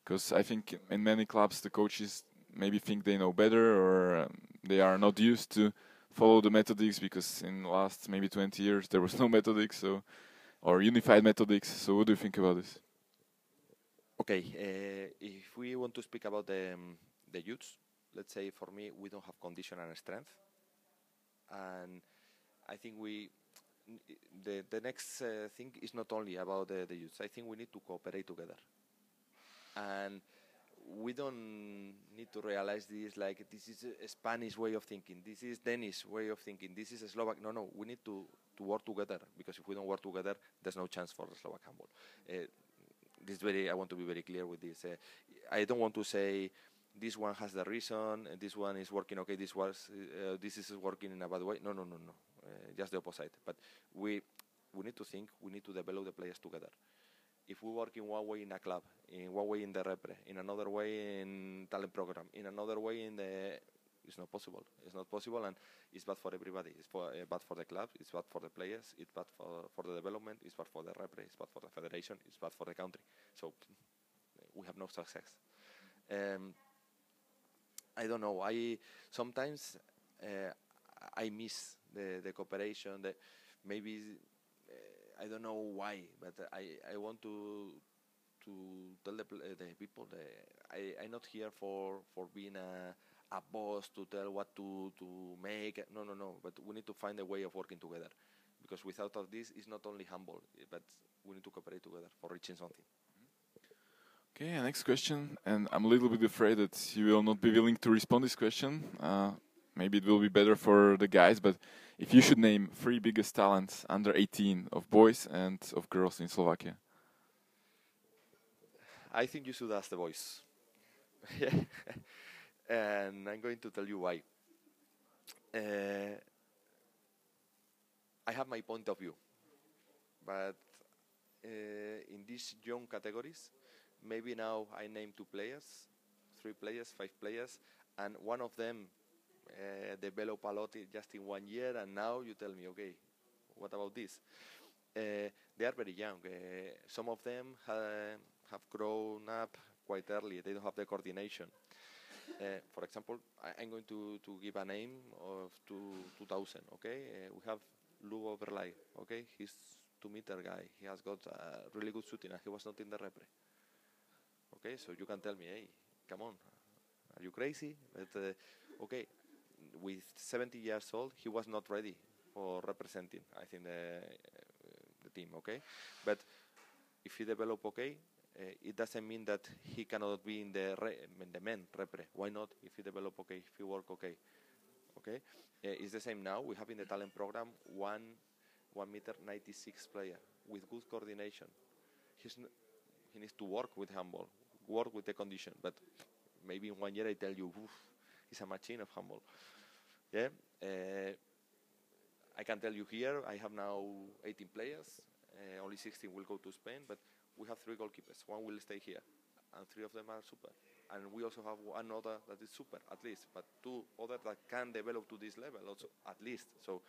because I think in many clubs the coaches maybe think they know better or um, they are not used to follow the methodics because in the last maybe 20 years there was no methodics, so or unified methodics. So what do you think about this? Okay, uh, if we want to speak about the um, the youths, let's say for me we don't have condition and strength, and I think we the the next uh, thing is not only about the, the youths. I think we need to cooperate together, and we don't need to realize this like this is a Spanish way of thinking, this is Danish way of thinking, this is a Slovak. No, no, we need to, to work together because if we don't work together, there's no chance for the Slovak handball. Uh, this very, I want to be very clear with this. Uh, I don't want to say this one has the reason, this one is working okay, this was, uh, this is working in a bad way. No, no, no, no, just the opposite. But we, we need to think, we need to develop the players together if we work in one way in a club, in one way in the repre, in another way in talent program, in another way in the, it's not possible. It's not possible, and it's bad for everybody. It's for, uh, bad for the club. It's bad for the players. It's bad for for the development. It's bad for the repre. It's bad for the federation. It's bad for the country. So we have no success. Um, I don't know. I sometimes uh, I miss the the cooperation. The maybe I don't know why, but I, I want to to tell the, the people that I I'm not here for for being a a boss to tell what to to make. No, no, no. But we need to find a way of working together, because without of this, it's not only handball, but we need to cooperate together for reaching something. Okay, next question, and I'm a little bit afraid that you will not be willing to respond this question. Uh, maybe it will be better for the guys, but if you should name three biggest talents under 18 of boys and of girls in Slovakia. I think you should ask the boys. and I'm going to tell you why. Uh, I have my point of view, but uh, in these young categories, maybe now I name two players, three players, five players, and one of them uh, develop a lot just in one year, and now you tell me, okay, what about this? Uh, they are very young. Uh, some of them ha- have grown up quite early. They don't have the coordination. Uh, for example, I, am going to, to give a name of two, 2000. Okay, we have Lugo Berlay. Okay, he's two meter guy. He has got really good shooting, and he was not in the repre. Okay, so you can tell me, hey, come on, are you crazy? But okay, with 70 years old, he was not ready for representing. I think the the team. Okay, but if he develop okay, uh, it doesn't mean that he cannot be in the re, in the men repre. Why not? If he develop okay, if he work okay, okay. Uh, it's the same now. We have in the talent program one one meter 96 player with good coordination. He's n- he needs to work with handball, work with the condition. But maybe in one year I tell you, Oof, he's a machine of handball. Yeah. Uh, I can tell you here, I have now 18 players. Uh, only 16 will go to Spain, but we have three goalkeepers. One will stay here, and three of them are super. And we also have one other that is super, at least, but two others that can develop to this level, also at least. So,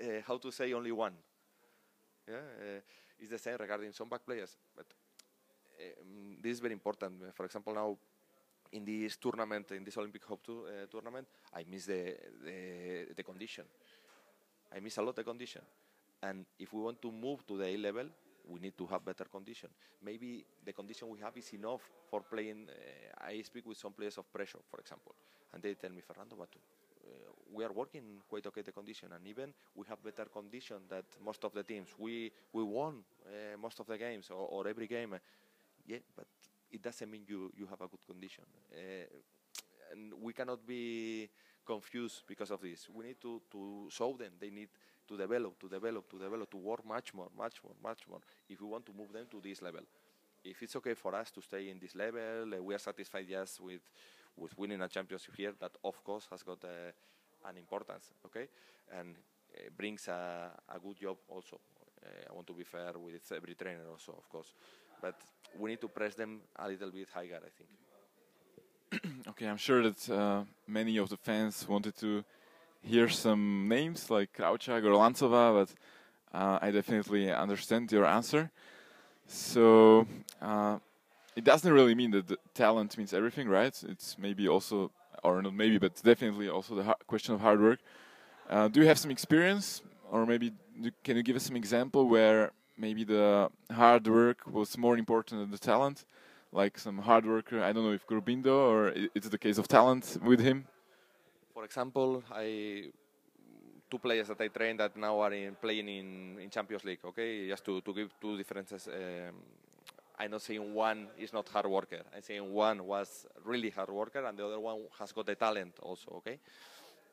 uh, how to say only one? Yeah, uh, it's the same regarding some back players, but um, this is very important. For example, now in this tournament, in this Olympic Hope tour, uh, tournament, I miss the, the the condition. I miss a lot the condition. And if we want to move to the A level, we need to have better condition. Maybe the condition we have is enough for playing. Uh, I speak with some players of Prešov, for example, and they tell me, Fernando, but uh, we are working quite okay the condition, and even we have better condition that most of the teams. We we won uh, most of the games or, or every game. yeah, but it doesn't mean you you have a good condition. Uh, and we cannot be confused because of this. We need to, to show them they need to develop, to develop, to develop, to work much more, much more, much more if we want to move them to this level. If it's okay for us to stay in this level, uh, we are satisfied just with with winning a championship here. That of course has got uh, an importance, okay, and brings a, a good job also. I want to be fair with every trainer also, of course, but we need to press them a little bit higher, I think. Okay, I'm sure that uh, many of the fans wanted to hear some names like Krauchak or Lancova, but uh, I definitely understand your answer. So uh, it doesn't really mean that talent means everything, right? It's maybe also, or not maybe, but definitely also the question of hard work. Uh, do you have some experience, or maybe can you give us some example where maybe the hard work was more important than the talent? Like some hard worker, I don't know if Gurbindo or it's the case of talent with him. For example, I two players that I train that now are in, playing in, in Champions League. Okay, just to, to give two differences. Um, I'm not saying one is not hard worker. I'm saying one was really hard worker and the other one has got the talent also. Okay,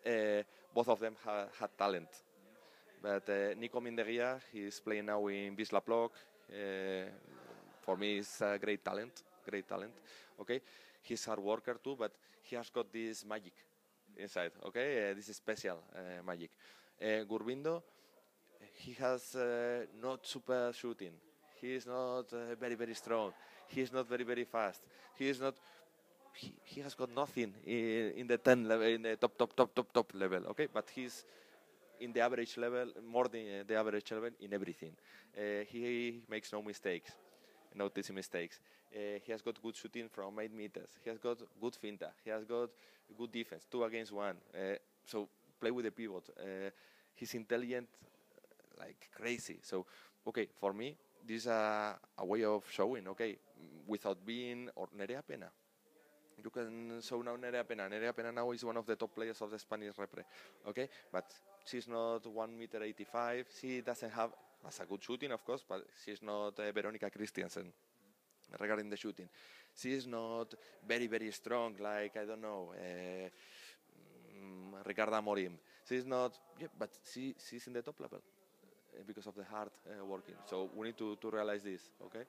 uh, both of them ha- had talent. But uh, Nico Mindegia, he's playing now in Wisla Plock. Uh, for me, he's a great talent, great talent. Okay, he's hard worker too, but he has got this magic inside. Okay, uh, this is special uh, magic. Uh, Gurbindo, he has uh, not super shooting. He is not uh, very very strong. He is not very very fast. He is not. He, he has got nothing in, in the ten level, in the top top top top top level. Okay, but he's in the average level, more than uh, the average level in everything. Uh, he makes no mistakes, no easy mistakes. Uh, he has got good shooting from eight meters. He has got good finta. He has got good defense, two against one. So play with the pivot. He's intelligent like crazy. So okay, for me, this is a, a way of showing. Okay, without being or Nerea Pena. You can show now Nerea Pena. Nerea Pena now is one of the top players of the Spanish repre. Okay, but she's not one meter eighty-five. She doesn't have as a good shooting, of course, but she's not uh, Veronica Kristiansen regarding the shooting. She is not very very strong like I don't know uh, mm, Ricarda Morim. She's not, yeah, but she she's in the top level uh, because of the hard uh, working. So we need to, to realize this. Okay.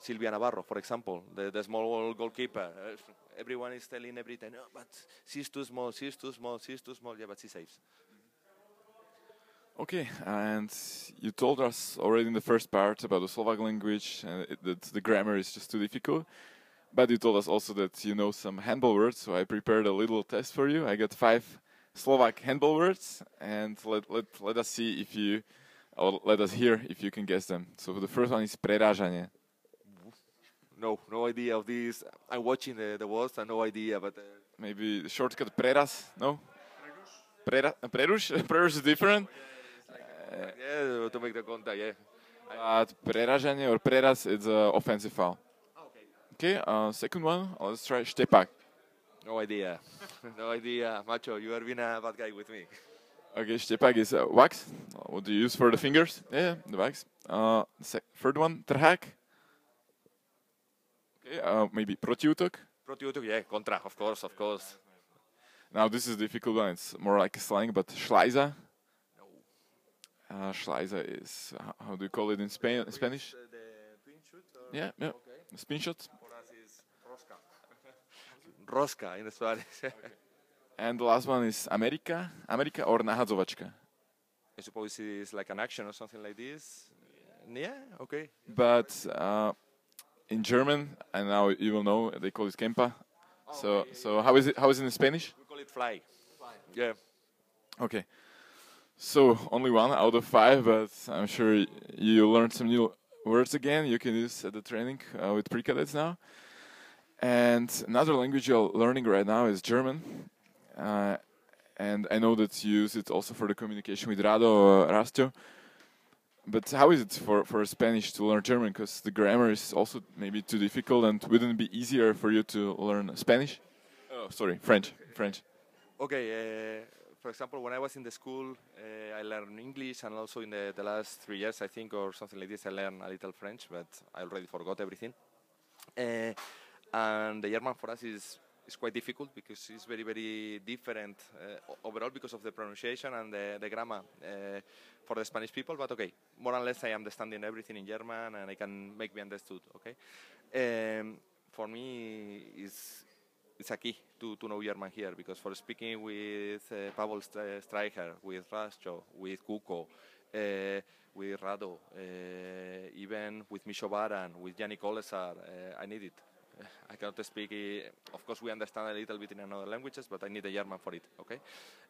Silvia Navarro, for example, the, the small goalkeeper. Uh, everyone is telling every time, no, but she's too small, she's too small, she's too small. Yeah, but she saves. Okay, and you told us already in the first part about the Slovak language and it, that the grammar is just too difficult. But you told us also that you know some handball words, so I prepared a little test for you. I got five Slovak handball words, and let let, let us see if you, or let us hear if you can guess them. So the first one is prerážanie. No, no idea of this. I'm watching the, the words, and no idea, but uh, Maybe the shortcut preras, no? Prera, prerush? prerush is different. Yeah, to make the contact, yeah. But preražanie or preraz is an offensive foul. Okay, uh, second one, let's try Štepak. No idea. no idea. Macho, you are being a bad guy with me. Okay, Štepak is uh, wax. Uh, What do you use for the fingers? Yeah, the wax. Uh, third one, trhák. Okay, uh, maybe protiútok. Protiútok, yeah, contra, of course, of course. Now this is a difficult one. It's more like a slang, but šlajza. Uh, Schleiza is. How, how do you call it in Spain? In Spanish? shoot? Yeah, yeah. Okay. Spin shot. For us is rosca. rosca in Spanish. And the last one is America. America or nahadzovačka. I suppose it's like an action or something like this. Yeah, okay. But uh, in German, and now you will know, they call it Kempa. So, so how is it? How is it in Spanish? We call it fly. Yeah. Okay. So only one out of five, but I'm sure you learned some new words again. You can use at the training uh, with pre-cadets now. And another language you're learning right now is German. Uh, and I know that you use it also for the communication with Rado uh, Rastio. But how is it for, for Spanish to learn German? Because the grammar is also maybe too difficult, and wouldn't it be easier for you to learn Spanish? Oh, sorry, French. French. Okay. Uh, for example, when I was in the school, uh, I learned English, and also in the, the last three years, I think, or something like this, I learned a little French, but I already forgot everything. Uh, and the German for us is is quite difficult because it's very very different uh, overall because of the pronunciation and the, the grammar uh, for the Spanish people. But okay, more or less I am understanding everything in German and I can make me understood. Okay, um, for me is it's a key to, to know German here because for speaking with uh, Pavel St- Streicher, with Rastro, with Kuko, uh, with Rado, uh, even with Misho Baran, with Yannick Olesar, uh, I need it. I cannot speak. Uh, of course, we understand a little bit in another languages, but I need the German for it. Okay.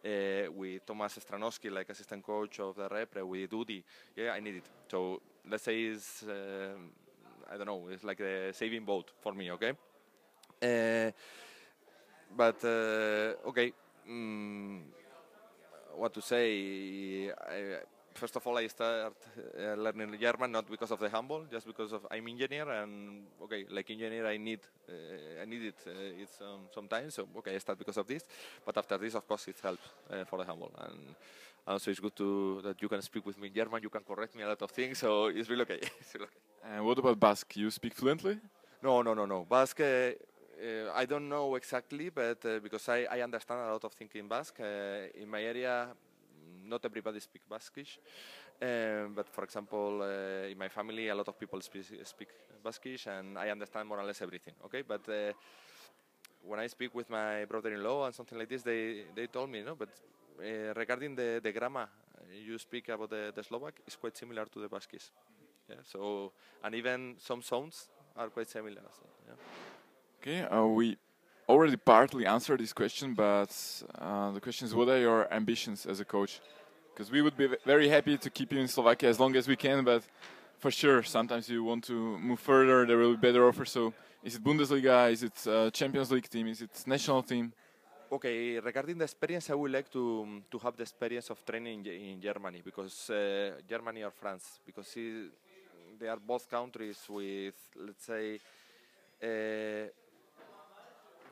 Uh, with Thomas Stranowski, like assistant coach of the Repre, with Dudi, yeah, I need it. So let's say it's um I don't know, it's like a saving boat for me. Okay. Uh, but uh, okay, mm, what to say? I, first of all, I start uh, learning German not because of the handball, just because of I'm engineer and okay, like engineer, I need uh, I need it. Uh, it's um, sometimes so okay, I start because of this, but after this, of course, it helps uh, for the handball and. Also, it's good to that you can speak with me in German. You can correct me a lot of things, so it's really okay. it's really okay. And what about Basque? You speak fluently? No, no, no, no. Basque, uh, I don't know exactly, but uh, because I, I understand a lot of things in Basque. Uh, in my area, not everybody speaks Basquish. Um, but for example, uh, in my family, a lot of people speak, speak Basquish, and I understand more or less everything. Okay, but uh, when I speak with my brother-in-law and something like this, they, they told me, no, but uh, regarding the, the grammar, you speak about the, the Slovak, it's quite similar to the Basquish. Yeah, so, and even some sounds are quite similar. So, yeah. Okay, uh, we already partly answered this question, but uh, the question is what are your ambitions as a coach? Because we would be very happy to keep you in Slovakia as long as we can, but for sure, sometimes you want to move further, there will be better offers. So, is it Bundesliga? Is it uh, Champions League team? Is it national team? Okay, regarding the experience, I would like to to have the experience of training in, Germany because uh, Germany or France because it, they are both countries with let's say uh,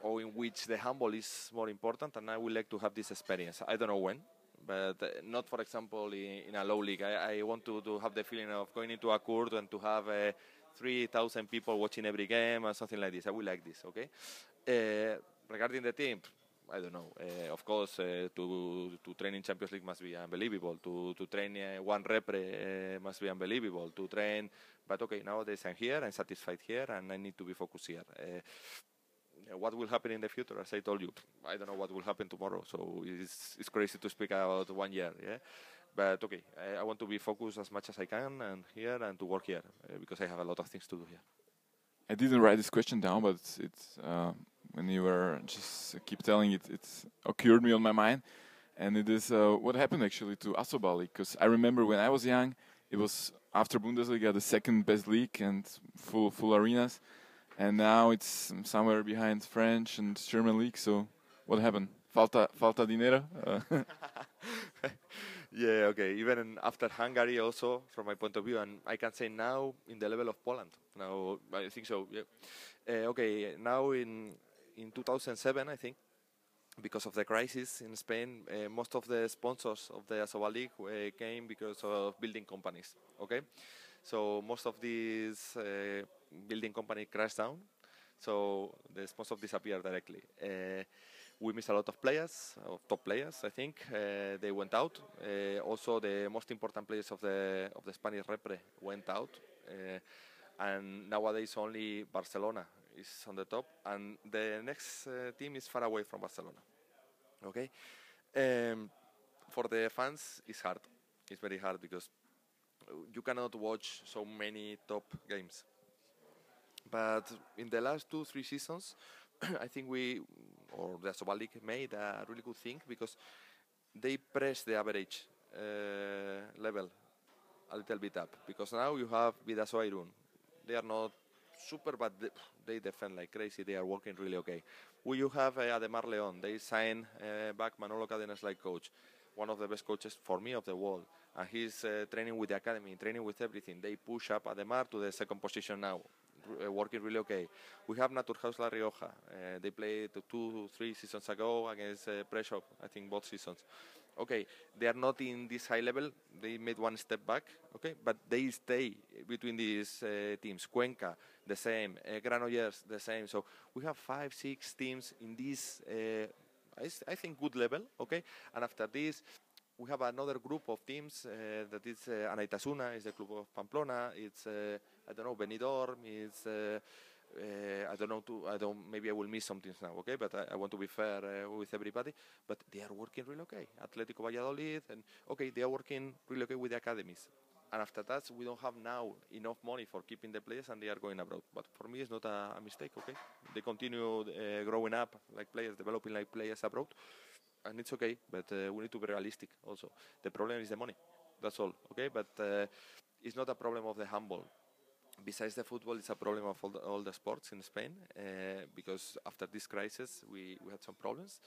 or in which the handball is more important, and I would like to have this experience. I don't know when, but uh, not, for example, in, in a low league. I, I want to, to have the feeling of going into a court and to have uh, 3,000 people watching every game or something like this. I would like this, okay? Uh, regarding the team, I don't know. Uh, of course, uh, to to train in Champions League must be unbelievable. To to train uh, one repre uh, must be unbelievable. To train, but okay, nowadays I'm here. I'm satisfied here, and I need to be focused here. Uh, what will happen in the future? As I told you, I don't know what will happen tomorrow. So it's it's crazy to speak about one year. Yeah, but okay, I, I want to be focused as much as I can and here and to work here uh, because I have a lot of things to do here. I didn't write this question down, but it's uh, when you were just keep telling it, it occurred me on my mind, and it is uh, what happened actually to Asobali. Because I remember when I was young, it was after Bundesliga the second best league and full full arenas, and now it's somewhere behind French and German league. So what happened? Falta falta dinero. Uh, yeah, okay. Even after Hungary, also from my point of view, and I can say now in the level of Poland. Now I think so. Yeah. Uh, okay. Now in in 2007, I think, because of the crisis in Spain, uh, most of the sponsors of the Asobal League uh, came because of building companies. Okay, so most of these uh, building company crashed down, so the sponsors disappeared directly. Uh, we missed a lot of players, of top players. I think uh, they went out. Uh, also, the most important players of the of the Spanish repre went out, uh, and nowadays only Barcelona is on the top, and the next uh, team is far away from Barcelona. Okay, um, for the fans, it's hard. It's very hard because you cannot watch so many top games. But in the last two, three seasons, I think we, or the Asobal League made a really good thing because they press the average uh, level a little bit up. Because now you have Bidasoa Irún. They are not super, but they, they defend like crazy. They are working really okay. We you have uh, Ademar León. They sign uh, back Manolo Cadenas like coach, one of the best coaches for me of the world. And he's uh, training with the academy, training with everything. They push up Ademar to the second position now, working really okay. We have Naturhaus La Rioja. Uh, they played two, three seasons ago against uh, I think both seasons. Okay, they are not in this high level. They made one step back. Okay, but they stay between these uh, teams. Cuenca, the same. Uh, Granollers, the same. So we have five, six teams in this. Uh, I think good level. Okay, and after this, we have another group of teams uh, that is uh, Anaitasuna, is the club of Pamplona. It's uh, I don't know Benidorm. It's uh, uh, I don't know. I don't. Maybe I will miss some things now. Okay, but I, I want to be fair uh, with everybody. But they are working really okay. Atletico Valladolid and okay, they are working really okay with the academies. And after that, we don't have now enough money for keeping the players, and they are going abroad. But for me, it's not a, a mistake. Okay, they continue uh, growing up like players, developing like players abroad and it's okay, but uh, we need to be realistic also. The problem is the money. That's all, okay? But uh, it's not a problem of the handball. Besides the football, it's a problem of all the, all the sports in Spain uh, because after this crisis, we, we had some problems.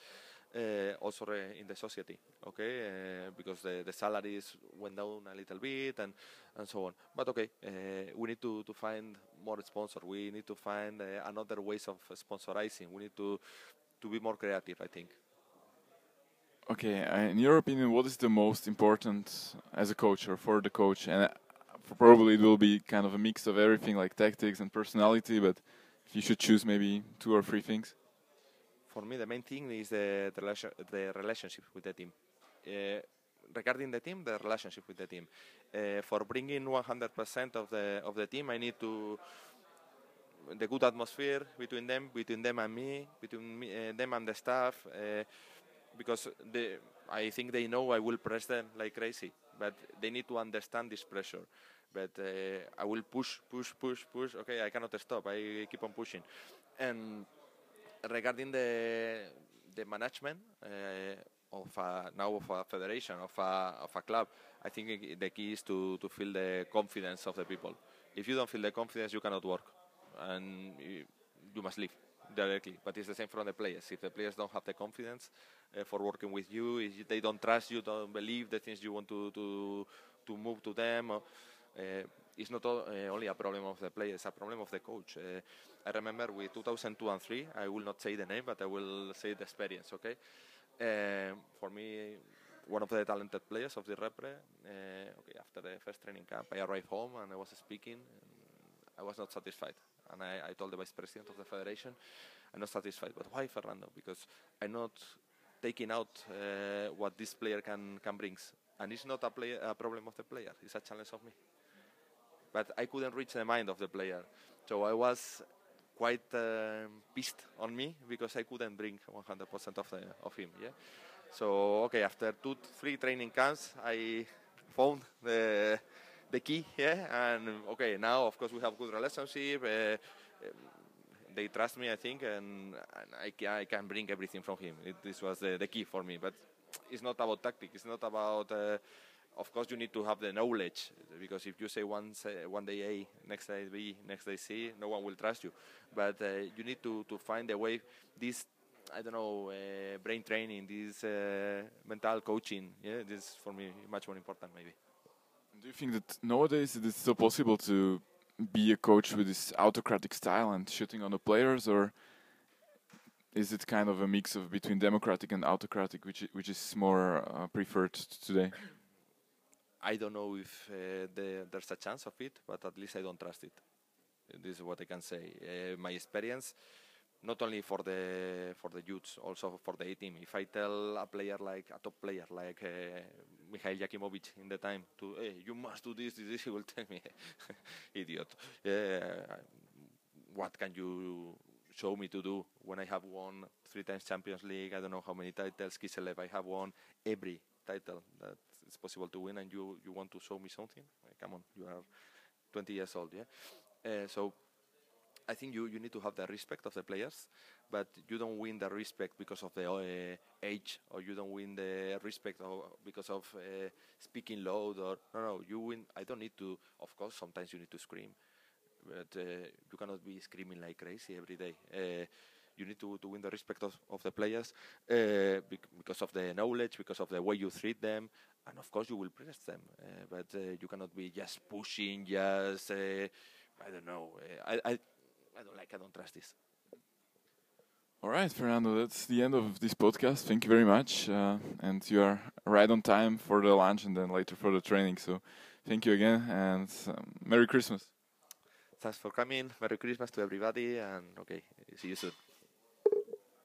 Uh, also in the society, okay, uh, because the, the salaries went down a little bit and, and so on. But okay, uh, we need to, to find more sponsors. We need to find uh, another ways of sponsorizing. We need to to be more creative, I think. Okay, uh, in your opinion, what is the most important as a coach or for the coach? And probably it will be kind of a mix of everything, like tactics and personality. But if you should choose maybe two or three things. For me, the main thing is the, the, relation, the relationship with the team. Uh, regarding the team, the relationship with the team. Uh, for bringing 100% of the of the team, I need to the good atmosphere between them, between them and me, between me, uh, them and the staff. Uh, because I think they know I will press them like crazy, but they need to understand this pressure. But uh, I will push, push, push, push. Okay, I cannot stop. I keep on pushing. And regarding the the management uh, of a, now of a federation of a of a club, I think the key is to to feel the confidence of the people. If you don't feel the confidence, you cannot work, and you, must leave directly. But it's the same from the players. If the players don't have the confidence uh, for working with you, if they don't trust you, don't believe the things you want to to to move to them. Or, it's not all, uh, only a problem of the players, it's a problem of the coach. Uh, I remember with 2002 and 3, I will not say the name, but I will say the experience, okay? For me, one of the talented players of the Repre, uh, okay, after the first training camp, I arrived home and I was speaking. I was not satisfied. And I, I told the vice president of the federation, I'm not satisfied. But why, Fernando? Because I'm not taking out uh, what this player can, can bring. And it's not a, play, a problem of the player, it's a challenge of me but I couldn't reach the mind of the player. So I was quite um pissed on me because I couldn't bring 100% of the, of him. Yeah. So okay, after two, three training camps, I found the the key. Yeah, and okay, now of course we have good relationship. Uh, um, they trust me, I think, and, and I, ca- I can bring everything from him. It, this was the, the key for me. But it's not about tactic. It's not about. Uh, of course, you need to have the knowledge because if you say one one day A, next day B, next day C, no one will trust you. But uh, you need to, to find a way. This I don't know uh, brain training, this uh, mental coaching. Yeah, this is for me much more important maybe. Do you think that nowadays it is still possible to be a coach with this autocratic style and shooting on the players, or is it kind of a mix of between democratic and autocratic, which which is more uh, preferred today? I don't know if uh, the, there's a chance of it, but at least I don't trust it. This is what I can say. Uh, my experience, not only for the for the youths, also for the A team. If I tell a player like a top player like uh, Mikhail Yakimovich in the time to, hey, you must do this, this, he will tell me, idiot. Yeah, what can you show me to do when I have won three times Champions League? I don't know how many titles. Kiselev, I have won every title that it's possible to win, and you you want to show me something? Like, come on, you are 20 years old, yeah. Uh, so I think you, you need to have the respect of the players, but you don't win the respect because of the uh, age, or you don't win the respect of, because of uh, speaking loud, or no, no, you win. I don't need to. Of course, sometimes you need to scream, but uh, you cannot be screaming like crazy every day. Uh, you need to, to win the respect of, of the players uh, bec- because of the knowledge, because of the way you treat them, and of course you will press them. Uh, but uh, you cannot be just pushing, just uh, I don't know. Uh, I, I I don't like. I don't trust this. All right, Fernando, that's the end of this podcast. Thank you very much. Uh, and you are right on time for the lunch and then later for the training. So thank you again and um, Merry Christmas. Thanks for coming. Merry Christmas to everybody, and okay, see you soon.